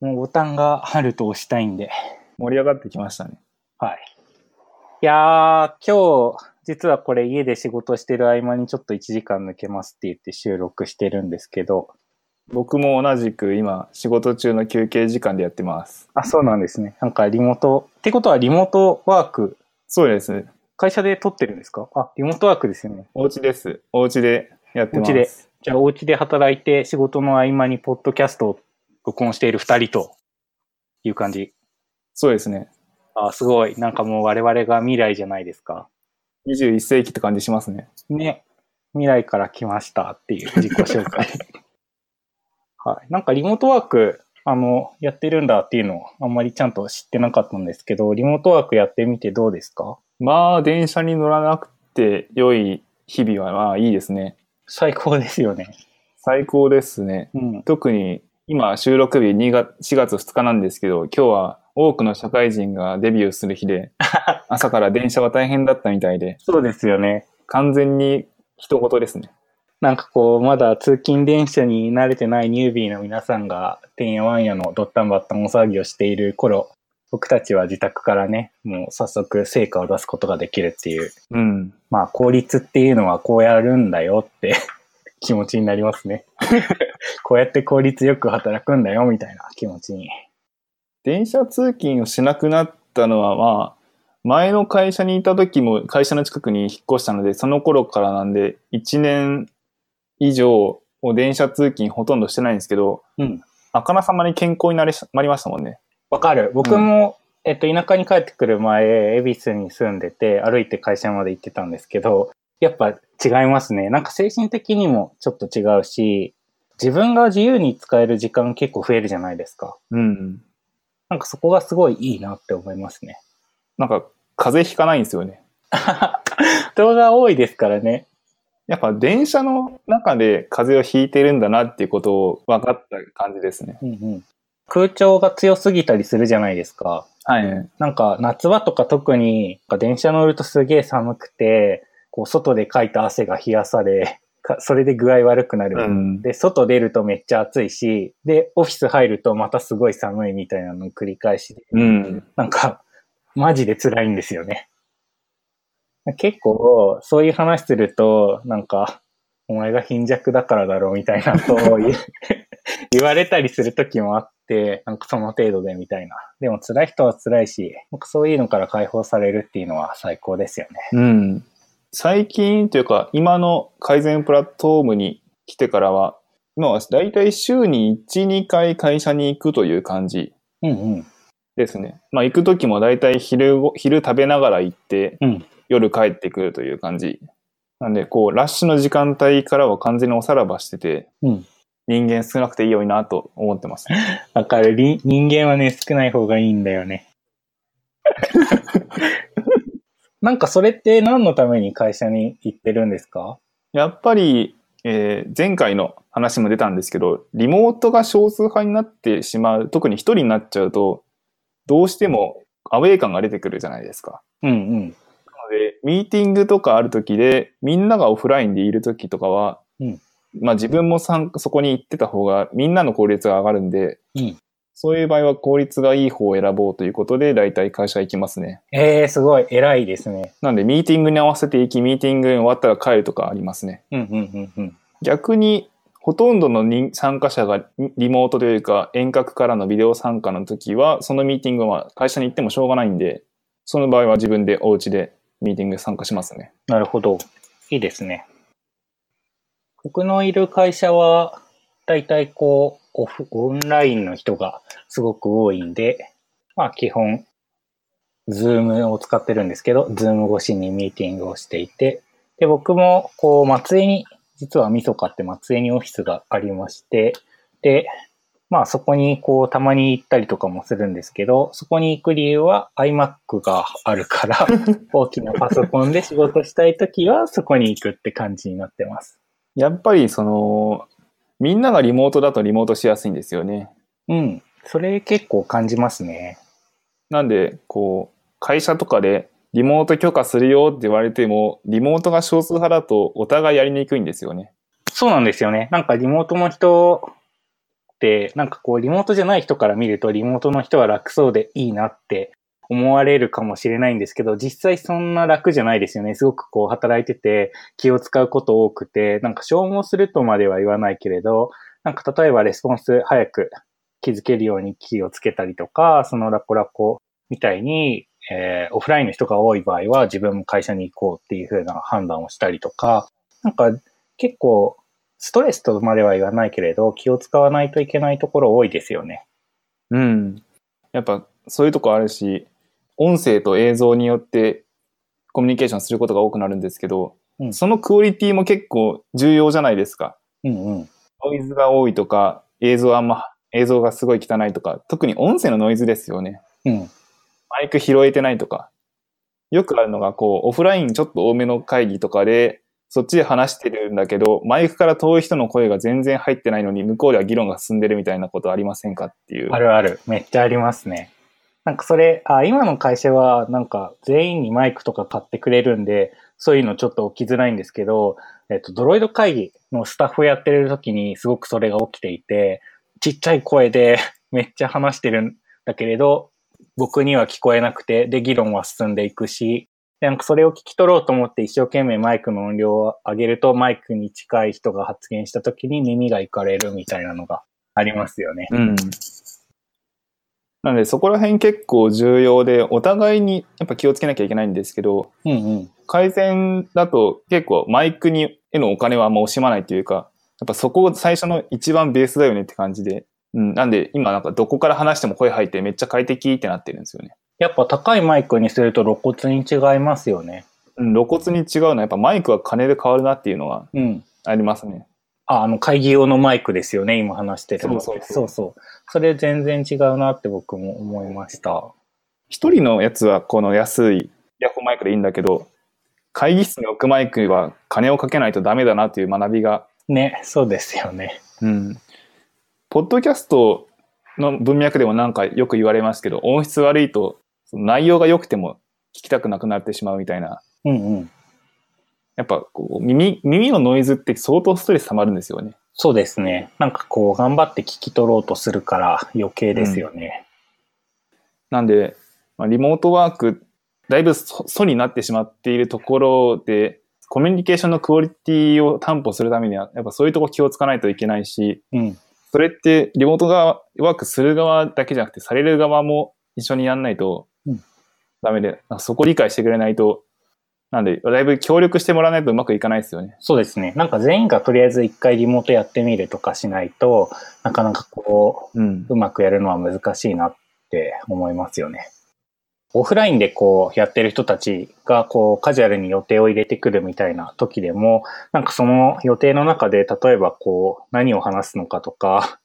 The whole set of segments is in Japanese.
もうボタンがあると押したいんで。盛り上がってきましたね。はい。いやー、今日、実はこれ家で仕事してる合間にちょっと1時間抜けますって言って収録してるんですけど。僕も同じく今、仕事中の休憩時間でやってます。あ、そうなんですね。なんかリモート、ってことはリモートワーク、そうです。会社で撮ってるんですか？あ、リモートワークですよね。お家です。お家でやってます。お家でじゃあお家で働いて仕事の合間にポッドキャストを録音している二人という感じ。そうですね。あ、すごい。なんかもう我々が未来じゃないですか。21世紀って感じしますね。ね。未来から来ましたっていう自己紹介。はい。なんかリモートワーク、あの、やってるんだっていうのをあんまりちゃんと知ってなかったんですけど、リモートワークやってみてどうですか？まあ、電車に乗らなくて良い日々はまあいいですね。最高ですよね。最高ですね。うん。特に今収録日2月4月2日なんですけど、今日は多くの社会人がデビューする日で、朝から電車は大変だったみたいで、そうですよね。完全に人事ですね。なんかこう、まだ通勤電車に慣れてないニュービーの皆さんが、てんやわんやのドッタンバッタンお騒ぎをしている頃、僕たちは自宅からね、もう早速成果を出すことができるっていう、うん。まあ効率っていうのはこうやるんだよって 気持ちになりますね。こうやって効率よく働くんだよみたいな気持ちに。電車通勤をしなくなったのはまあ、前の会社にいた時も会社の近くに引っ越したので、その頃からなんで、1年以上を電車通勤ほとんどしてないんですけど、うん。あからさまに健康になりなりましたもんね。わかる。僕も、えっと、田舎に帰ってくる前、恵比寿に住んでて、歩いて会社まで行ってたんですけど、やっぱ違いますね。なんか精神的にもちょっと違うし、自分が自由に使える時間結構増えるじゃないですか。うん。なんかそこがすごいいいなって思いますね。なんか、風邪ひかないんですよね。人が多いですからね。やっぱ電車の中で風邪をひいてるんだなっていうことを分かった感じですね。うんうん。空調が強すぎたりするじゃないですか。はい。なんか夏場とか特に電車乗るとすげえ寒くて、こう外でかいた汗が冷やされ、かそれで具合悪くなる。うん。で、外出るとめっちゃ暑いし、で、オフィス入るとまたすごい寒いみたいなのを繰り返しで、うん。なんか、マジで辛いんですよね。結構、そういう話すると、なんか、お前が貧弱だからだろうみたいなことを言う 言われたりする時もあって、なんかその程度でみたいな。でも辛い人は辛いし、なんかそういうのから解放されるっていうのは最高ですよね。うん。最近というか、今の改善プラットフォームに来てからは、今はだいたい週に1、2回会社に行くという感じうんうん。ですね。まあ行く時もだいたい昼ご、昼食べながら行って、うん夜帰ってくるという感じ。なんで、こう、ラッシュの時間帯からは完全におさらばしてて、うん。人間少なくていいよいいなと思ってます。わかる。り人間はね、少ない方がいいんだよね。なんかそれって何のために会社に行ってるんですか？やっぱり、えー前回の話も出たんですけど、リモートが少数派になってしまう、特に一人になっちゃうと、どうしてもアウェー感が出てくるじゃないですか。うんうん。なので、ミーティングとかある時で、みんながオフラインでいる時とかは、うんまあ自分もそこに行ってた方が、みんなの効率が上がるんで、うんそういう場合は効率がいい方を選ぼうということで、だいたい会社行きますね。ええー、すごい。偉いですね。なんで、ミーティングに合わせて行き、ミーティング終わったら帰るとかありますね。うんうんうんうん。逆に、ほとんどの人参加者がリモートというか遠隔からのビデオ参加の時は、そのミーティングは会社に行ってもしょうがないんで、その場合は自分でお家でミーティング参加しますね。なるほど。いいですね。僕のいる会社は、だいたいこう、オフ、オンラインの人がすごく多いんで、まあ基本、ズームを使ってるんですけど、ズーム越しにミーティングをしていて、で、僕も、こう、松江に、実はみそかって松江にオフィスがありまして、で、まあそこにこうたまに行ったりとかもするんですけど、そこに行く理由は iMac があるから、大きなパソコンで仕事したいときはそこに行くって感じになってます。やっぱりその、みんながリモートだとリモートしやすいんですよね。うん。それ結構感じますね。なんで、こう、会社とかでリモート許可するよって言われても、リモートが少数派だとお互いやりにくいんですよね。そうなんですよね。なんかリモートの人って、なんかこうリモートじゃない人から見るとリモートの人は楽そうでいいなって思われるかもしれないんですけど、実際そんな楽じゃないですよね。すごくこう働いてて気を使うこと多くて、なんか消耗するとまでは言わないけれど、なんか例えばレスポンス早く気づけるように気をつけたりとか、そのラコラコみたいに、えーオフラインの人が多い場合は自分も会社に行こうっていう風な判断をしたりとか、なんか結構ストレスとまでは言わないけれど気を使わないといけないところ多いですよね。うん。やっぱそういうとこあるし、音声と映像によってコミュニケーションすることが多くなるんですけど、うんそのクオリティも結構重要じゃないですか。うんうん。ノイズが多いとか、映像あんま、映像がすごい汚いとか、特に音声のノイズですよね。うん。マイク拾えてないとか。よくあるのが、こう、オフラインちょっと多めの会議とかで、そっちで話してるんだけど、マイクから遠い人の声が全然入ってないのに、向こうでは議論が進んでるみたいなことありませんかっていう。あるある。めっちゃありますね。なんかそれ、あ、今の会社はなんか全員にマイクとか買ってくれるんで、そういうのちょっと起きづらいんですけど、えっと、ドロイド会議のスタッフやってる時にすごくそれが起きていて、ちっちゃい声で めっちゃ話してるんだけれど、僕には聞こえなくて、で、議論は進んでいくし、なんかそれを聞き取ろうと思って一生懸命マイクの音量を上げると、マイクに近い人が発言した時に耳がいかれるみたいなのがありますよね。うん。なので、そこら辺結構重要で、お互いにやっぱ気をつけなきゃいけないんですけど、うんうん。改善だと結構マイクにへのお金はあんま惜しまないというか、やっぱそこ最初の一番ベースだよねって感じで、うん、なんで今なんかどこから話しても声入ってめっちゃ快適ってなってるんですよね。やっぱ高いマイクにすると露骨に違いますよね。うん、露骨に違うのはやっぱマイクは金で変わるなっていうのはうん。ありますね。あ、あの会議用のマイクですよね、今話してるの。そうそうそうそれ全然違うなって僕も思いました。一人のやつはこの安いイヤホンマイクでいいんだけど、会議室に置くマイクは金をかけないとダメだなっていう学びがね、そうですよね。うん。ポッドキャストの文脈でもなんかよく言われますけど、音質悪いと内容が良くても聞きたくなくなってしまうみたいな。うんうん。やっぱこう耳、耳のノイズって相当ストレス溜まるんですよね。そうですね。なんかこう、頑張って聞き取ろうとするから余計ですよね。なんで、まあ、リモートワーク、だいぶそ素になってしまっているところで、コミュニケーションのクオリティを担保するためには、やっぱそういうとこ気をつかないといけないし、うん。それってリモート側ワークする側だけじゃなくて、される側も一緒にやんないとうんダメで、なんかそこ理解してくれないと、なんで、だいぶ協力してもらわないとうまくいかないですよね。そうですね。なんか全員がとりあえず一回リモートやってみるとかしないと、なかなかこう、うん。うまくやるのは難しいなって思いますよね。オフラインでこうやってる人たちがこうカジュアルに予定を入れてくるみたいな時でも、なんかその予定の中で例えばこう何を話すのかとか、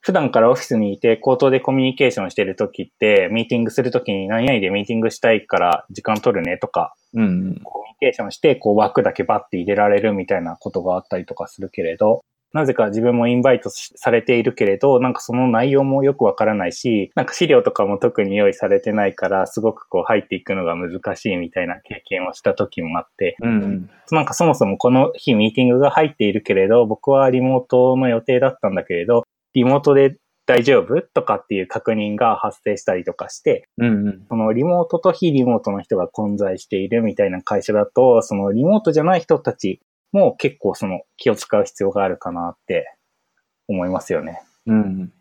普段からオフィスにいて口頭でコミュニケーションしてる時って、ミーティングする時に何々でミーティングしたいから時間取るねとか、うん。コミュニケーションして、こう枠だけバッて入れられるみたいなことがあったりとかするけれど、なぜか自分もインバイトしされているけれど、なんかその内容もよくわからないし、なんか資料とかも特に用意されてないから、すごくこう入っていくのが難しいみたいな経験をした時もあって、うん。なんかそもそもこの日ミーティングが入っているけれど、僕はリモートの予定だったんだけれど、リモートで大丈夫とかっていう確認が発生したりとかして、うん。うん。そのリモートと非リモートの人が混在しているみたいな会社だと、そのリモートじゃない人たちも結構その気を使う必要があるかなって思いますよね。うん。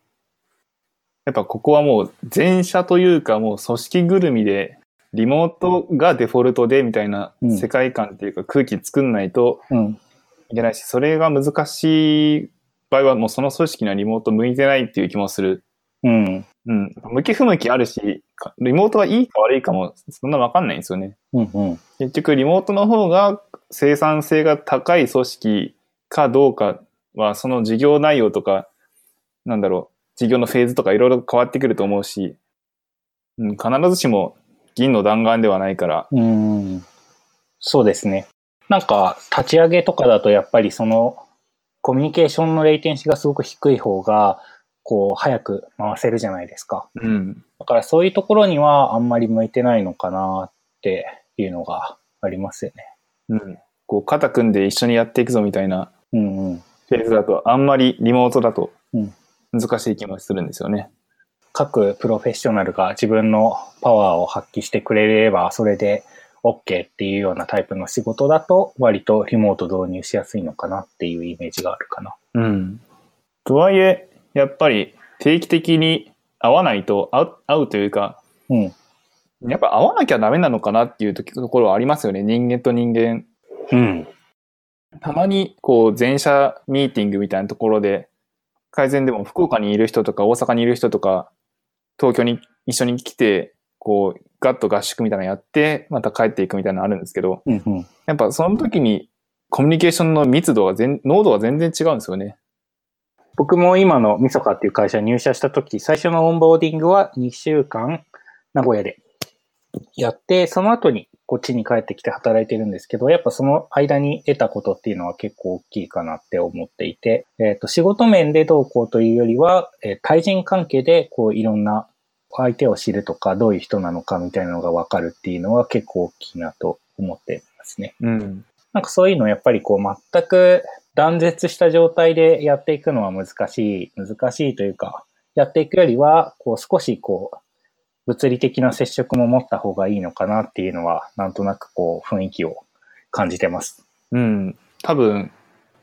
やっぱここはもう前者というかもう組織ぐるみで、リモートがデフォルトでみたいなうん世界観っていうか空気作んないとうん。いけないし、それが難しい場合はもうその組織にはリモート向いてないっていう気もする。うん。うん。向き不向きあるし、かリモートはいいか悪いかもそんなわかんないんですよね。うん。うん。結局リモートの方が生産性が高い組織かどうかはその事業内容とか、なんだろう、事業のフェーズとかいろいろ変わってくると思うし、うん、必ずしも銀の弾丸ではないから、うん。そうですね。なんか立ち上げとかだとやっぱりそのコミュニケーションのレイテンシがすごく低い方が、こう早く回せるじゃないですか。うん。だからそういうところにはあんまり向いてないのかなっていうのがありますよね。うん。こう肩組んで一緒にやっていくぞみたいなうんうん。フェーズだと、あんまりリモートだとうん難しい気もするんですよね。各プロフェッショナルが自分のパワーを発揮してくれれば、それで OK っていうようなタイプの仕事だと、割とリモート導入しやすいのかなっていうイメージがあるかな。うん。とはいえ、やっぱり定期的に会わないと、会う会うというか、うん。やっぱ会わなきゃダメなのかなっていう時ところはありますよね。人間と人間。うん。たまに、こう、全社ミーティングみたいなところで、改善でも福岡にいる人とか大阪にいる人とか、東京に一緒に来て、こう、ガッと合宿みたいなのやって、また帰っていくみたいなのあるんですけど、うんうん。やっぱその時にコミュニケーションの密度が全、濃度が全然違うんですよね。僕も今のみそかっていう会社に入社した時、最初のオンボーディングは2週間名古屋でやって、その後にこっちに帰ってきて働いてるんですけど、やっぱその間に得たことっていうのは結構大きいかなって思っていて、えっ、と、仕事面でどうこうというよりは、えー対人関係でこういろんな相手を知るとか、どういう人なのかみたいなのがわかるっていうのは結構大きいなと思ってますね。うん。なんかそういうのやっぱりこう全く断絶した状態でやっていくのは難しい、難しいというか、やっていくよりは、こう少しこう、物理的な接触も持った方がいいのかなっていうのは、なんとなくこう雰囲気を感じてます。うん。多分、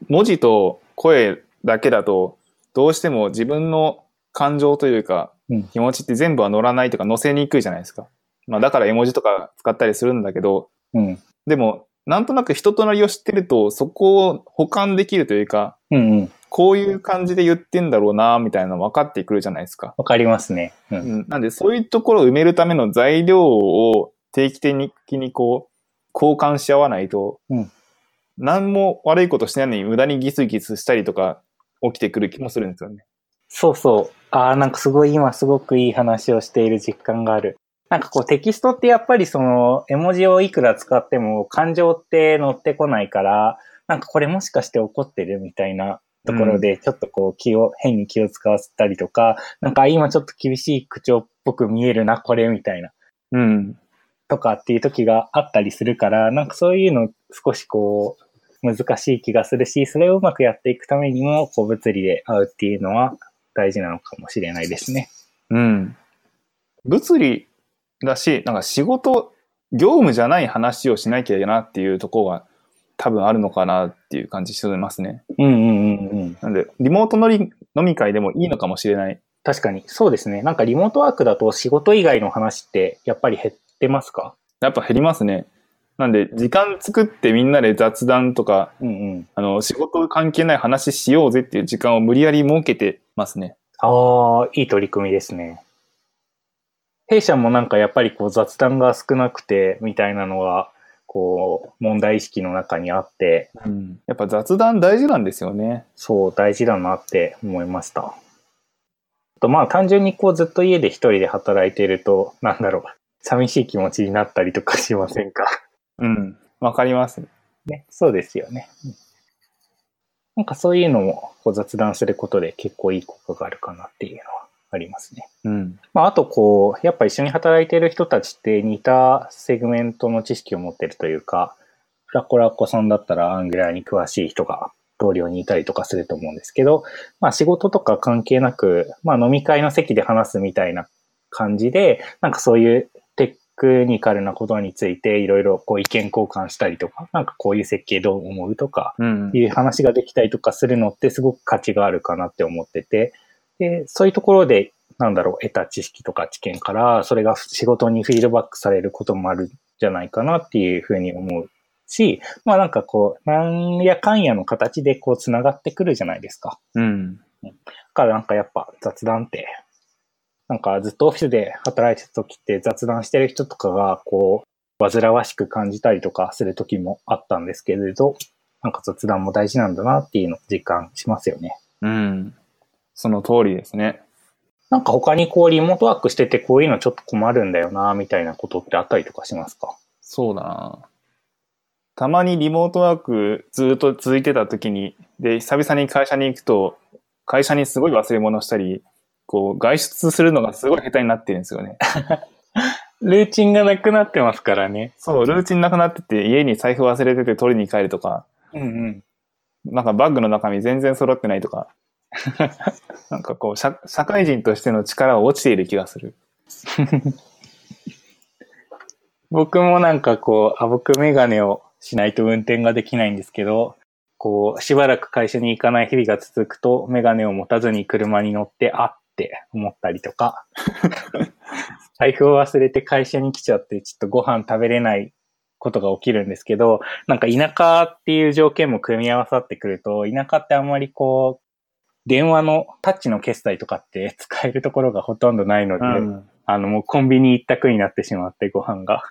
文字と声だけだと、どうしても自分の感情というか、うん気持ちって全部は乗らないとか、乗せにくいじゃないですか。まあ、だから絵文字とか使ったりするんだけど、うん。でも、なんとなく人となりを知ってると、そこを補完できるというか、うんうん。こういう感じで言ってんだろうな、みたいなの分かってくるじゃないですか。わかりますね。うん。うん。なんで、そういうところを埋めるための材料を定期的にこう、交換し合わないと、うん何も悪いことしてないのに無駄にギスギスしたりとか起きてくる気もするんですよね。そうそう。ああ、なんかすごい今すごくいい話をしている実感がある。なんかこうテキストってやっぱりその絵文字をいくら使っても感情って乗ってこないから、なんかこれもしかして怒ってるみたいなところでちょっとこう気を、変に気を使わせたりとか、なんか今ちょっと厳しい口調っぽく見えるな、これみたいな。うん。とかっていう時があったりするから、なんかそういうの少しこう難しい気がするし、それをうまくやっていくためにも、こう物理で会うっていうのは大事なのかもしれないですね。うん。物理だし、なんか仕事、業務じゃない話をしなきゃいけないなっていうところが多分あるのかなっていう感じしてますね。うんうんうんうん。なんで、リモートのり飲み会でもいいのかもしれない。確かに。そうですね。なんかリモートワークだと仕事以外の話ってやっぱり減ってますか？やっぱ減りますね。なんで、時間作ってみんなで雑談とか、うんうん。あの、仕事関係ない話しようぜっていう時間を無理やり設けてますね。ああ、いい取り組みですね。弊社もなんかやっぱりこう雑談が少なくてみたいなのが、こう問題意識の中にあって、うん。やっぱ雑談大事なんですよね。そう大事だなって思いました。あとまあ単純にこうずっと家で一人で働いてると、なんだろう、寂しい気持ちになったりとかしませんか？うん。わかります。ね、そうですよね。うんなんかそういうのもこう雑談することで結構いい効果があるかなっていうのはありますね。うん。まあ、あとこう、やっぱ一緒に働いてる人たちって似たセグメントの知識を持ってるというか、フラコラコさんだったらアングラーに詳しい人が同僚にいたりとかすると思うんですけど、まあ仕事とか関係なく、まあ飲み会の席で話すみたいな感じで、なんかそういうテクニカルなことについていろいろこう意見交換したりとか、なんかこういう設計どう思うとか、うん。いう話ができたりとかするのってすごく価値があるかなって思ってて、で、そういうところで、なんだろう、得た知識とか知見から、それが仕事にフィードバックされることもあるんじゃないかなっていうふうに思うし、まあなんかこう、なんやかんやの形でこう繋がってくるじゃないですか。うん。だからなんかやっぱ雑談って、なんかずっとオフィスで働いてた時って雑談してる人とかがこう、煩わしく感じたりとかする時もあったんですけれど、なんか雑談も大事なんだなっていうのを実感しますよね。うん。その通りですね。なんか他にこうリモートワークしててこういうのちょっと困るんだよなみたいなことってあったりとかしますか？そうだな。たまにリモートワークずっと続いてた時に、で、久々に会社に行くと、会社にすごい忘れ物したり、こう、外出するのがすごい下手になってるんですよね。ルーチンがなくなってますからね。そう、ルーチンなくなってて、家に財布忘れてて取りに帰るとか、うんうん。なんかバッグの中身全然揃ってないとか、なんかこう社、社会人としての力が落ちている気がする。僕もなんかこう、あぶくメガネをしないと運転ができないんですけど、こう、しばらく会社に行かない日々が続くと、メガネを持たずに車に乗って、あって思ったりとか、財布を忘れて会社に来ちゃって、ちょっとご飯食べれないことが起きるんですけど、なんか田舎っていう条件も組み合わさってくると、田舎ってあんまりこう、電話のタッチの決済とかって 使えるところがほとんどないので、うん。あの、もうコンビニ一択になってしまって、ご飯が。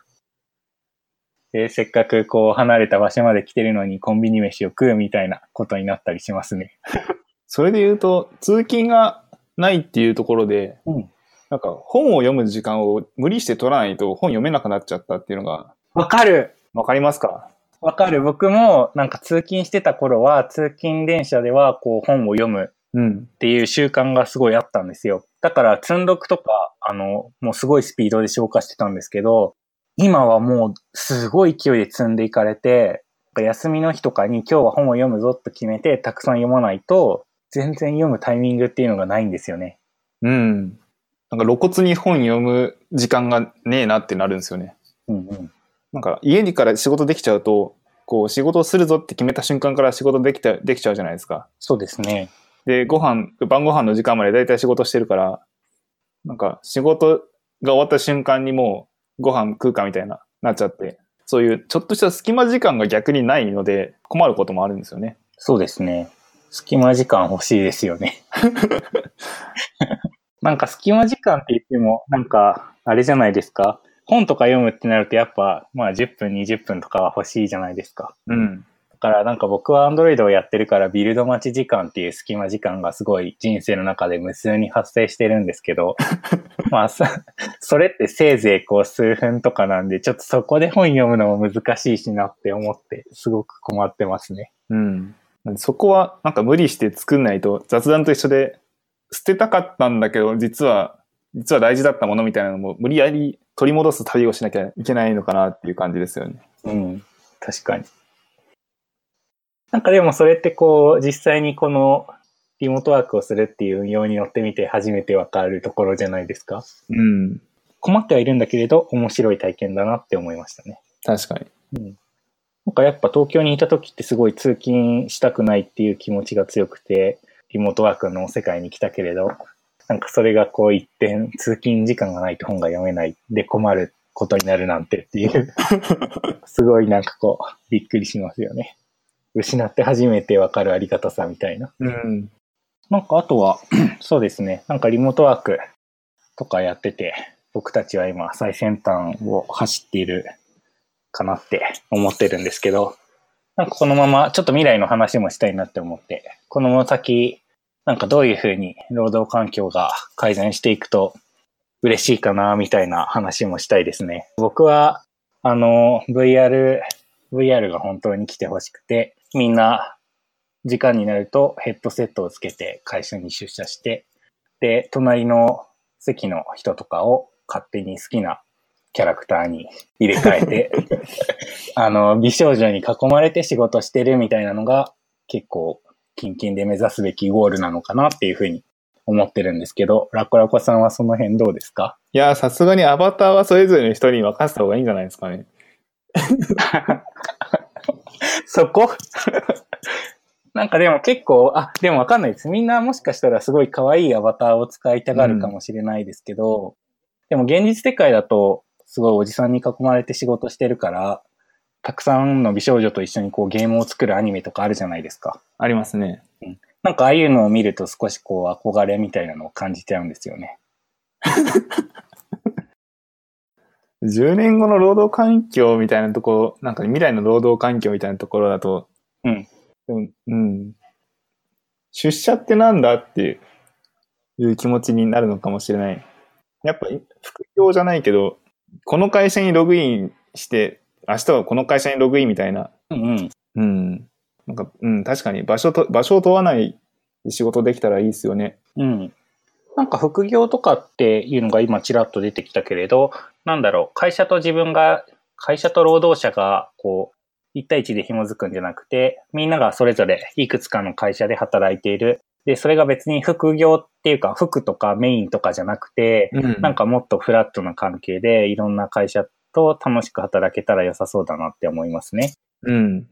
で、せっかくこう離れた場所まで来てるのにコンビニ飯を食うみたいなことになったりしますね。それで言うと、通勤がないっていうところで、うん。なんか本を読む時間を無理して取らないと本読めなくなっちゃったっていうのが、わかるわかりますか？わかる。僕もなんか通勤してた頃は、通勤電車ではこう本を読むうん。っていう習慣がすごいあったんですよ。だから積んどくとか、あの、もうすごいスピードで消化してたんですけど、今はもうすごい勢いで積んでいかれて、休みの日とかに今日は本を読むぞと決めてたくさん読まないと、全然読むタイミングっていうのがないんですよね。うん。なんか露骨に本読む時間がねえなってなるんですよね。うんうん。なんか家にから仕事できちゃうと、こう仕事をするぞって決めた瞬間から仕事できた、できちゃうじゃないですか。そうですね。で、ご飯、晩ご飯の時間までだいたい仕事してるから、なんか仕事が終わった瞬間にもうご飯食うかみたいな、なっちゃって、そういうちょっとした隙間時間が逆にないので困ることもあるんですよね。そうですね。隙間時間欲しいですよね。なんか隙間時間って言っても、なんか、あれじゃないですか。本とか読むってなるとやっぱ、まあ10分、20分とかは欲しいじゃないですか。うん。だからなんか僕は Android をやってるからビルド待ち時間っていう隙間時間がすごい人生の中で無数に発生してるんですけど、まあそ、それってせいぜいこう数分とかなんで、ちょっとそこで本読むのも難しいしなって思って、すごく困ってますね。うん。そこはなんか無理して作んないと雑談と一緒で捨てたかったんだけど実は実は大事だったものみたいなのも無理やり取り戻す旅をしなきゃいけないのかなっていう感じですよね。うん、確かに。なんかでもそれってこう、実際にこのリモートワークをするっていう運用に乗ってみて初めてわかるところじゃないですか？うん。困ってはいるんだけれど、面白い体験だなって思いましたね。確かに。なんかやっぱ東京にいた時ってすごい通勤したくないっていう気持ちが強くて、リモートワークの世界に来たけれど、なんかそれがこう一点、通勤時間がないと本が読めないで困ることになるなんてっていう、すごいなんかこう、びっくりしますよね。失って初めてわかるありがたさみたいな。うん。なんかあとは、そうですね、なんかリモートワークとかやってて、僕たちは今最先端を走っているかなって思ってるんですけど、なんかこのままちょっと未来の話もしたいなって思って、この先、なんかどういうふうに労働環境が改善していくと嬉しいかなみたいな話もしたいですね。僕は、あの、VR、VR が本当に来てほしくて、みんな時間になるとヘッドセットをつけて会社に出社して、で、隣の席の人とかを勝手に好きなキャラクターに入れ替えて、あの、美少女に囲まれて仕事してるみたいなのが結構、キンキンで目指すべきゴールなのかなっていうふうに思ってるんですけど、ラコラコさんはその辺どうですか？いやー、さすがにアバターはそれぞれの人に任せた方がいいんじゃないですかね。そこ？なんかでも結構、あ、でもわかんないです。みんなもしかしたらすごい可愛いアバターを使いたがるかもしれないですけど、でも現実世界だと、すごいおじさんに囲まれて仕事してるから、たくさんの美少女と一緒にこうゲームを作るアニメとかあるじゃないですか。ありますね。なんかああいうのを見ると少しこう憧れみたいなのを感じちゃうんですよね。10年後の労働環境みたいなところ、なんか未来の労働環境みたいなところだと、うん。でもうん。出社ってなんだっていう気持ちになるのかもしれない。やっぱり副業じゃないけど、この会社にログインして、明日はこの会社にログインみたいな。うんうん。うん。なんか、うん、確かに場所と、場所を問わない仕事できたらいいですよね。うん。なんか副業とかっていうのが今ちらっと出てきたけれど、なんだろう、会社と自分が、会社と労働者が、こう、一対一で紐づくんじゃなくて、みんながそれぞれいくつかの会社で働いている。で、それが別に副業っていうか、服とかメインとかじゃなくて、うんなんかもっとフラットな関係で、いろんな会社と楽しく働けたら良さそうだなって思いますね。うん。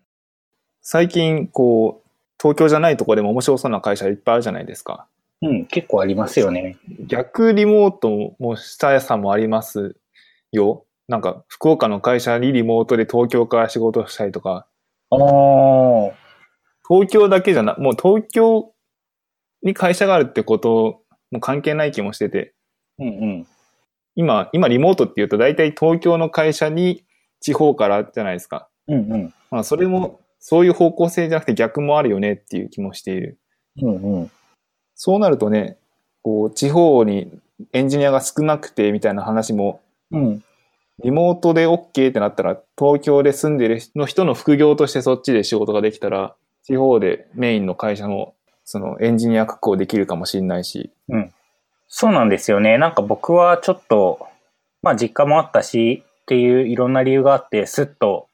最近、こう、東京じゃないとこでも面白そうな会社いっぱいあるじゃないですか。うん、結構ありますよね。逆リモートもしたやさもありますよ。なんか、福岡の会社にリモートで東京から仕事したりとか、あー。東京だけじゃな、もう東京に会社があるってことも関係ない気もしてて、うんうん。今、今リモートって言うと大体東京の会社に地方からじゃないですか。うんうん。まあそれも、そういう方向性じゃなくて逆もあるよねっていう気もしている。うんうん。そうなるとね、こう、地方にエンジニアが少なくてみたいな話も、うん。リモートで OK ってなったら、東京で住んでる人の人の副業としてそっちで仕事ができたら、地方でメインの会社の、そのエンジニア確保できるかもしれないし。そうなんですよね。なんか僕はちょっと、まあ実家もあったしっていういろんな理由があって、スッと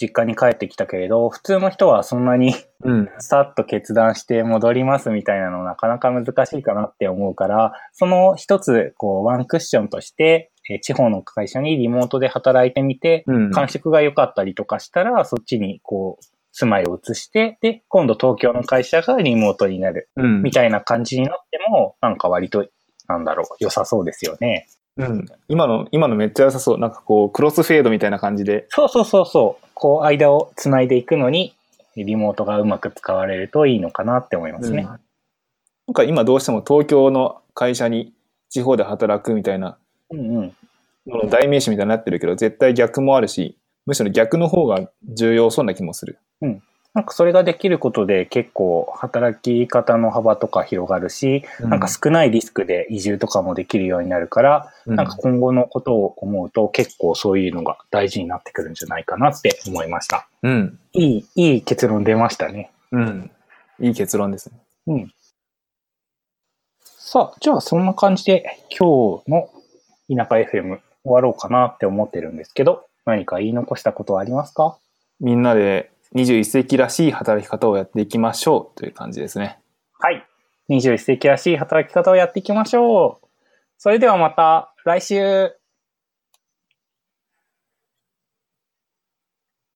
実家に帰ってきたけれど、普通の人はそんなにうん。さっと決断して戻りますみたいなのなかなか難しいかなって思うから、その一つ、こう、ワンクッションとして、えー地方の会社にリモートで働いてみて、うん。感触が良かったりとかしたら、そっちにこう、住まいを移して、で、今度東京の会社がリモートになる。うんみ。たいな感じになっても、なんか割と、なんだろう、良さそうですよね。うん。今の、今のめっちゃ良さそう。なんかこう、クロスフェードみたいな感じで。そうそうそうそう。こう、間を繋いでいくのに、リモートがうまく使われるといいのかなって思いますね。なんか今どうしても東京の会社に地方で働くみたいなうんうん。代名詞みたいになってるけど、絶対逆もあるし、むしろ逆の方が重要そうな気もする。なんかそれができることで結構働き方の幅とか広がるし、なんか少ないリスクで移住とかもできるようになるから、うんなんか今後のことを思うと結構そういうのが大事になってくるんじゃないかなって思いました。うん。いい、いい結論出ましたね。うん。いい結論ですね。うん。さあ、じゃあそんな感じで今日の田舎 FM 終わろうかなって思ってるんですけど、何か言い残したことはありますか？みんなで21世紀らしい働き方をやっていきましょうという感じですね。はい。21世紀らしい働き方をやっていきましょう。それではまた来週